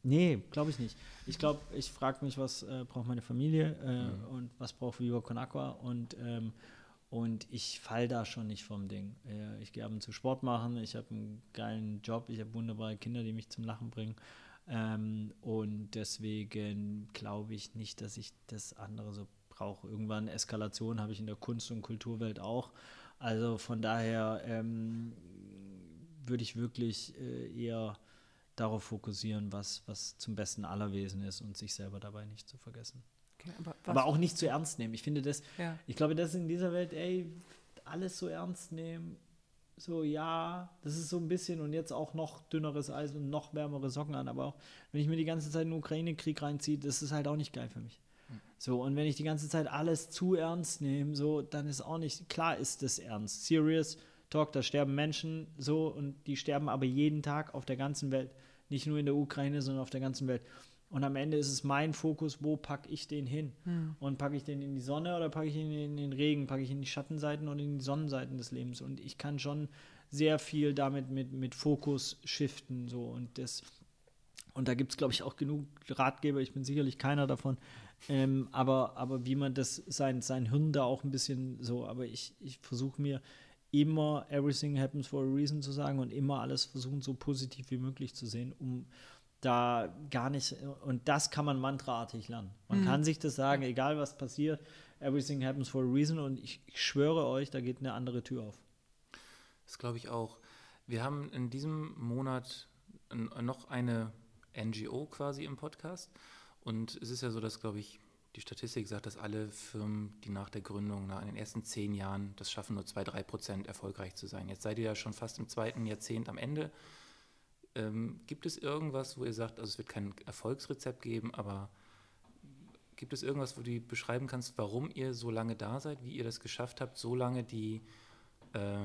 nee, glaube ich nicht. Ich glaube, ich frage mich, was äh, braucht meine Familie äh, mhm. und was braucht Viva Con Aqua und ähm, und ich fall da schon nicht vom Ding. Ich gehe ab und zu Sport machen, ich habe einen geilen Job, ich habe wunderbare Kinder, die mich zum Lachen bringen. Ähm, und deswegen glaube ich nicht, dass ich das andere so brauche. Irgendwann Eskalation habe ich in der Kunst- und Kulturwelt auch. Also von daher ähm, würde ich wirklich äh, eher darauf fokussieren, was, was zum Besten aller Wesen ist und sich selber dabei nicht zu vergessen. Okay, aber, aber, auch nicht zu ernst nehmen. Ich finde das, ja. ich glaube, dass in dieser Welt, ey, alles so ernst nehmen, so ja, das ist so ein bisschen und jetzt auch noch dünneres Eis und noch wärmere Socken an, aber auch wenn ich mir die ganze Zeit den Ukraine-Krieg reinziehe, das ist halt auch nicht geil für mich. So, und wenn ich die ganze Zeit alles zu ernst nehme, so, dann ist auch nicht, klar ist das ernst. Serious Talk, da sterben Menschen so und die sterben aber jeden Tag auf der ganzen Welt. Nicht nur in der Ukraine, sondern auf der ganzen Welt. Und am Ende ist es mein Fokus, wo packe ich den hin? Hm. Und packe ich den in die Sonne oder packe ich ihn in den Regen? Packe ich ihn in die Schattenseiten oder in die Sonnenseiten des Lebens? Und ich kann schon sehr viel damit mit, mit Fokus shiften. So. Und, das, und da gibt es, glaube ich, auch genug Ratgeber. Ich bin sicherlich keiner davon. Ähm, aber, aber wie man das, sein, sein Hirn da auch ein bisschen so, aber ich, ich versuche mir immer everything happens for a reason zu sagen und immer alles versuchen, so positiv wie möglich zu sehen, um da gar nicht, und das kann man mantraartig lernen. Man mhm. kann sich das sagen, egal was passiert, everything happens for a reason und ich, ich schwöre euch, da geht eine andere Tür auf. Das glaube ich auch. Wir haben in diesem Monat noch eine NGO quasi im Podcast. Und es ist ja so, dass, glaube ich, die Statistik sagt, dass alle Firmen, die nach der Gründung, nach in den ersten zehn Jahren, das schaffen, nur zwei, drei Prozent erfolgreich zu sein. Jetzt seid ihr ja schon fast im zweiten Jahrzehnt am Ende. Ähm, gibt es irgendwas, wo ihr sagt, also es wird kein Erfolgsrezept geben, aber gibt es irgendwas, wo du beschreiben kannst, warum ihr so lange da seid, wie ihr das geschafft habt, so lange die äh,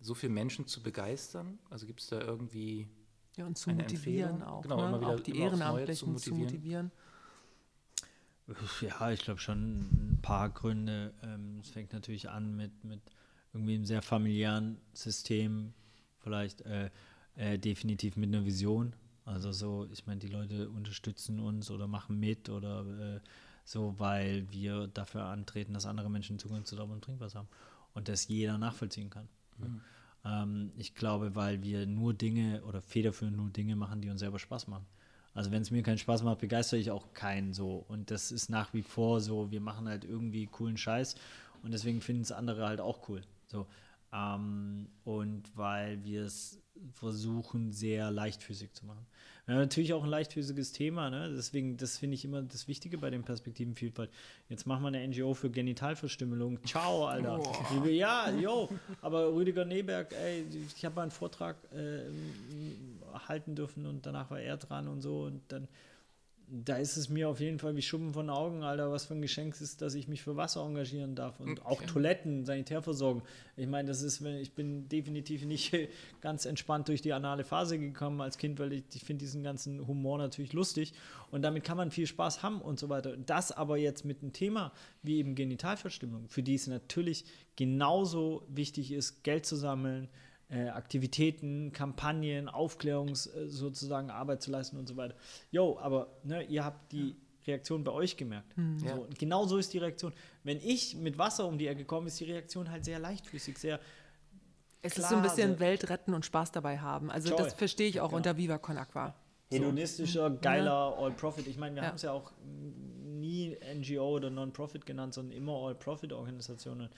so viele Menschen zu begeistern? Also gibt es da irgendwie ja, und zu motivieren auch, genau, ne? immer wieder, auch die Ehrenamtlichen zu zu motivieren. Ja, ich glaube schon ein paar Gründe. Ähm, es fängt natürlich an mit, mit irgendwie einem sehr familiären System, vielleicht äh, äh, definitiv mit einer Vision. Also so, ich meine, die Leute unterstützen uns oder machen mit oder äh, so, weil wir dafür antreten, dass andere Menschen Zugang zu sauberem Trinkwasser haben und das jeder nachvollziehen kann. Mhm. Ähm, ich glaube, weil wir nur Dinge oder federführend nur Dinge machen, die uns selber Spaß machen. Also wenn es mir keinen Spaß macht, begeistere ich auch keinen so. Und das ist nach wie vor so, wir machen halt irgendwie coolen Scheiß und deswegen finden es andere halt auch cool. So. Ähm, und weil wir es versuchen, sehr leichtfüßig zu machen. Haben natürlich auch ein leichtfüßiges Thema, ne? deswegen, das finde ich immer das Wichtige bei den Perspektivenvielfalt. Jetzt machen wir eine NGO für Genitalverstümmelung. Ciao, Alter. Oh. Ja, yo. Aber Rüdiger Neberg, ey, ich habe mal einen Vortrag äh, halten dürfen und danach war er dran und so und dann da ist es mir auf jeden Fall wie Schuppen von Augen, Alter, was für ein Geschenk ist, dass ich mich für Wasser engagieren darf und okay. auch Toiletten, Sanitärversorgung. Ich meine, das ist, ich bin definitiv nicht ganz entspannt durch die anale Phase gekommen als Kind, weil ich, ich finde diesen ganzen Humor natürlich lustig und damit kann man viel Spaß haben und so weiter. Das aber jetzt mit einem Thema wie eben Genitalverstimmung, für die es natürlich genauso wichtig ist, Geld zu sammeln, äh, Aktivitäten, Kampagnen, Aufklärungs äh, sozusagen Arbeit zu leisten und so weiter. Jo, aber ne, ihr habt die Reaktion bei euch gemerkt. Mhm. So, und genau so ist die Reaktion. Wenn ich mit Wasser um die Ecke komme, ist die Reaktion halt sehr leichtfüßig, sehr es klar, ist so ein bisschen so Welt retten und Spaß dabei haben. Also Joy. das verstehe ich auch genau. unter Viva Con Aqua. Hedonistischer, geiler All-Profit. Ich meine, wir ja. haben es ja auch nie NGO oder Non-Profit genannt, sondern immer All-Profit-Organisationen.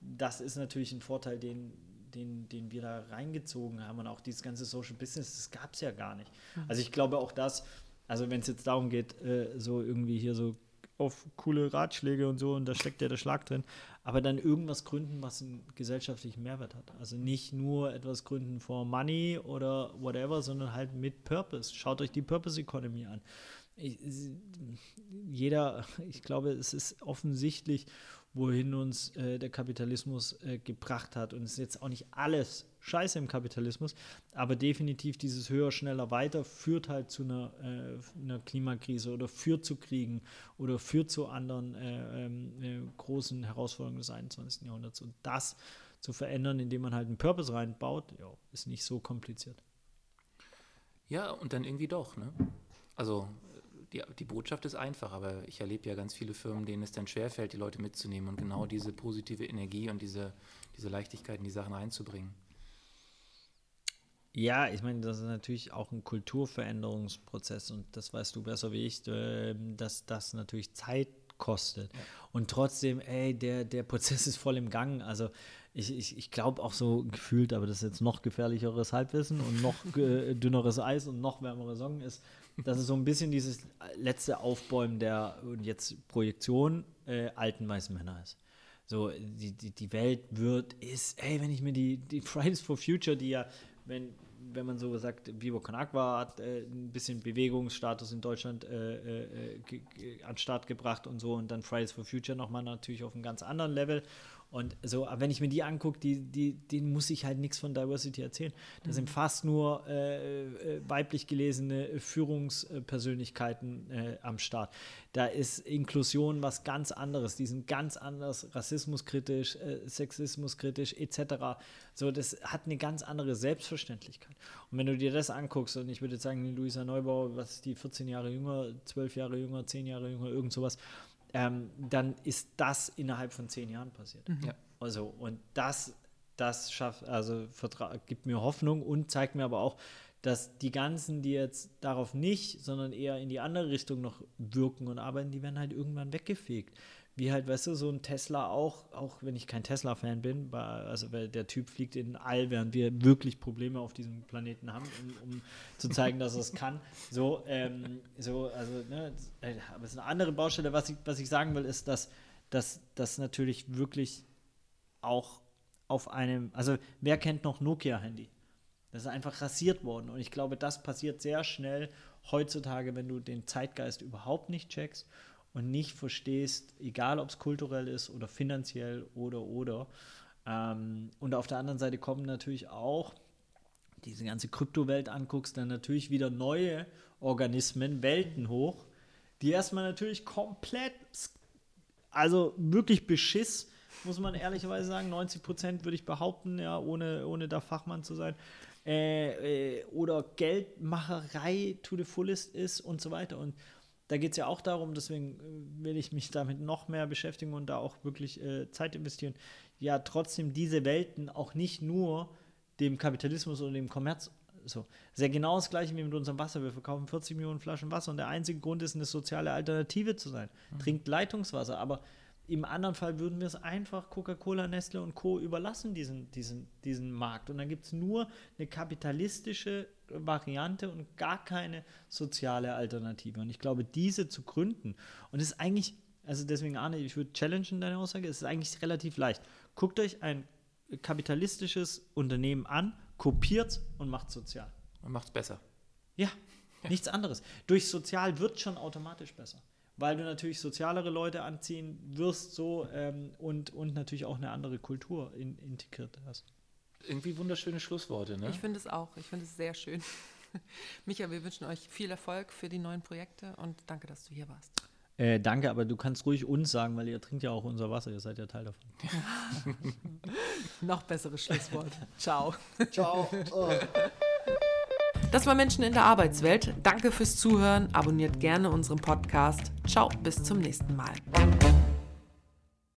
Das ist natürlich ein Vorteil, den den, den wir da reingezogen haben und auch dieses ganze Social Business, das gab es ja gar nicht. Mhm. Also ich glaube auch das, also wenn es jetzt darum geht, äh, so irgendwie hier so auf coole Ratschläge und so und da steckt ja der Schlag drin, aber dann irgendwas gründen, was einen gesellschaftlichen Mehrwert hat. Also nicht nur etwas gründen for money oder whatever, sondern halt mit Purpose. Schaut euch die Purpose Economy an. Ich, jeder, ich glaube, es ist offensichtlich wohin uns äh, der Kapitalismus äh, gebracht hat. Und es ist jetzt auch nicht alles scheiße im Kapitalismus, aber definitiv dieses höher, schneller, weiter führt halt zu einer, äh, einer Klimakrise oder führt zu Kriegen oder führt zu anderen äh, ähm, äh, großen Herausforderungen des 21. Jahrhunderts. Und das zu verändern, indem man halt einen Purpose reinbaut, ja, ist nicht so kompliziert. Ja, und dann irgendwie doch, ne? Also die, die Botschaft ist einfach, aber ich erlebe ja ganz viele Firmen, denen es dann schwerfällt, die Leute mitzunehmen und genau diese positive Energie und diese, diese Leichtigkeit in die Sachen einzubringen. Ja, ich meine, das ist natürlich auch ein Kulturveränderungsprozess und das weißt du besser wie ich, ähm, dass das natürlich Zeit kostet. Ja. Und trotzdem, ey, der, der Prozess ist voll im Gang. Also ich, ich, ich glaube auch so gefühlt, aber das ist jetzt noch gefährlicheres Halbwissen und noch äh, dünneres Eis und noch wärmere Songen ist, dass es so ein bisschen dieses letzte Aufbäumen der und jetzt Projektion äh, alten weißen Männer ist. So, die, die, die Welt wird, ist, ey, wenn ich mir die, die Fridays for Future, die ja, wenn, wenn man so sagt, Vivo Con hat äh, ein bisschen Bewegungsstatus in Deutschland äh, äh, an den Start gebracht und so und dann Fridays for Future nochmal natürlich auf einem ganz anderen Level und so, aber wenn ich mir die angucke, die, die, denen muss ich halt nichts von Diversity erzählen. Da mhm. sind fast nur äh, äh, weiblich gelesene Führungspersönlichkeiten äh, am Start. Da ist Inklusion was ganz anderes. Die sind ganz anders, rassismuskritisch, äh, sexismuskritisch etc. So, das hat eine ganz andere Selbstverständlichkeit. Und wenn du dir das anguckst, und ich würde jetzt sagen, Luisa Neubauer, was ist die 14 Jahre jünger, 12 Jahre jünger, 10 Jahre jünger, irgend sowas, ähm, dann ist das innerhalb von zehn Jahren passiert. Mhm. Ja. Also, und das, das schafft, also gibt mir Hoffnung und zeigt mir aber auch, dass die ganzen, die jetzt darauf nicht, sondern eher in die andere Richtung noch wirken und arbeiten, die werden halt irgendwann weggefegt. Wie halt, weißt du, so ein Tesla auch, auch wenn ich kein Tesla-Fan bin, also der Typ fliegt in All, während wir wirklich Probleme auf diesem Planeten haben, um, um zu zeigen, dass es kann. So, ähm, so, also, ne, äh, aber es ist eine andere Baustelle. Was ich, was ich sagen will, ist, dass das natürlich wirklich auch auf einem, also wer kennt noch Nokia-Handy? Das ist einfach rasiert worden. Und ich glaube, das passiert sehr schnell heutzutage, wenn du den Zeitgeist überhaupt nicht checkst und nicht verstehst, egal ob es kulturell ist oder finanziell oder oder. Ähm, und auf der anderen Seite kommen natürlich auch, diese ganze Kryptowelt anguckst, dann natürlich wieder neue Organismen, Welten hoch, die erstmal natürlich komplett, also wirklich Beschiss, muss man ehrlicherweise sagen, 90 Prozent würde ich behaupten, ja, ohne, ohne da Fachmann zu sein, äh, äh, oder Geldmacherei to the fullest ist und so weiter. Und da geht es ja auch darum, deswegen äh, will ich mich damit noch mehr beschäftigen und da auch wirklich äh, Zeit investieren, ja trotzdem diese Welten auch nicht nur dem Kapitalismus oder dem Kommerz so. Sehr genau das gleiche wie mit unserem Wasser. Wir verkaufen 40 Millionen Flaschen Wasser und der einzige Grund ist, eine soziale Alternative zu sein. Mhm. Trinkt Leitungswasser, aber im anderen Fall würden wir es einfach Coca-Cola, Nestle und Co. überlassen, diesen, diesen, diesen Markt. Und dann gibt es nur eine kapitalistische Variante und gar keine soziale Alternative. Und ich glaube, diese zu gründen, und es ist eigentlich, also deswegen, Arne, ich würde challengen deine Aussage, es ist eigentlich relativ leicht. Guckt euch ein kapitalistisches Unternehmen an, kopiert es und macht es sozial. Und macht es besser. Ja, ja, nichts anderes. Durch sozial wird schon automatisch besser weil du natürlich sozialere Leute anziehen wirst so ähm, und, und natürlich auch eine andere Kultur in, integriert hast. Irgendwie wunderschöne Schlussworte, ne? Ich finde es auch. Ich finde es sehr schön. Micha, wir wünschen euch viel Erfolg für die neuen Projekte und danke, dass du hier warst. Äh, danke, aber du kannst ruhig uns sagen, weil ihr trinkt ja auch unser Wasser, ihr seid ja Teil davon. Noch besseres Schlusswort. Ciao. Ciao. Oh. Das war Menschen in der Arbeitswelt. Danke fürs Zuhören. Abonniert gerne unseren Podcast. Ciao, bis zum nächsten Mal.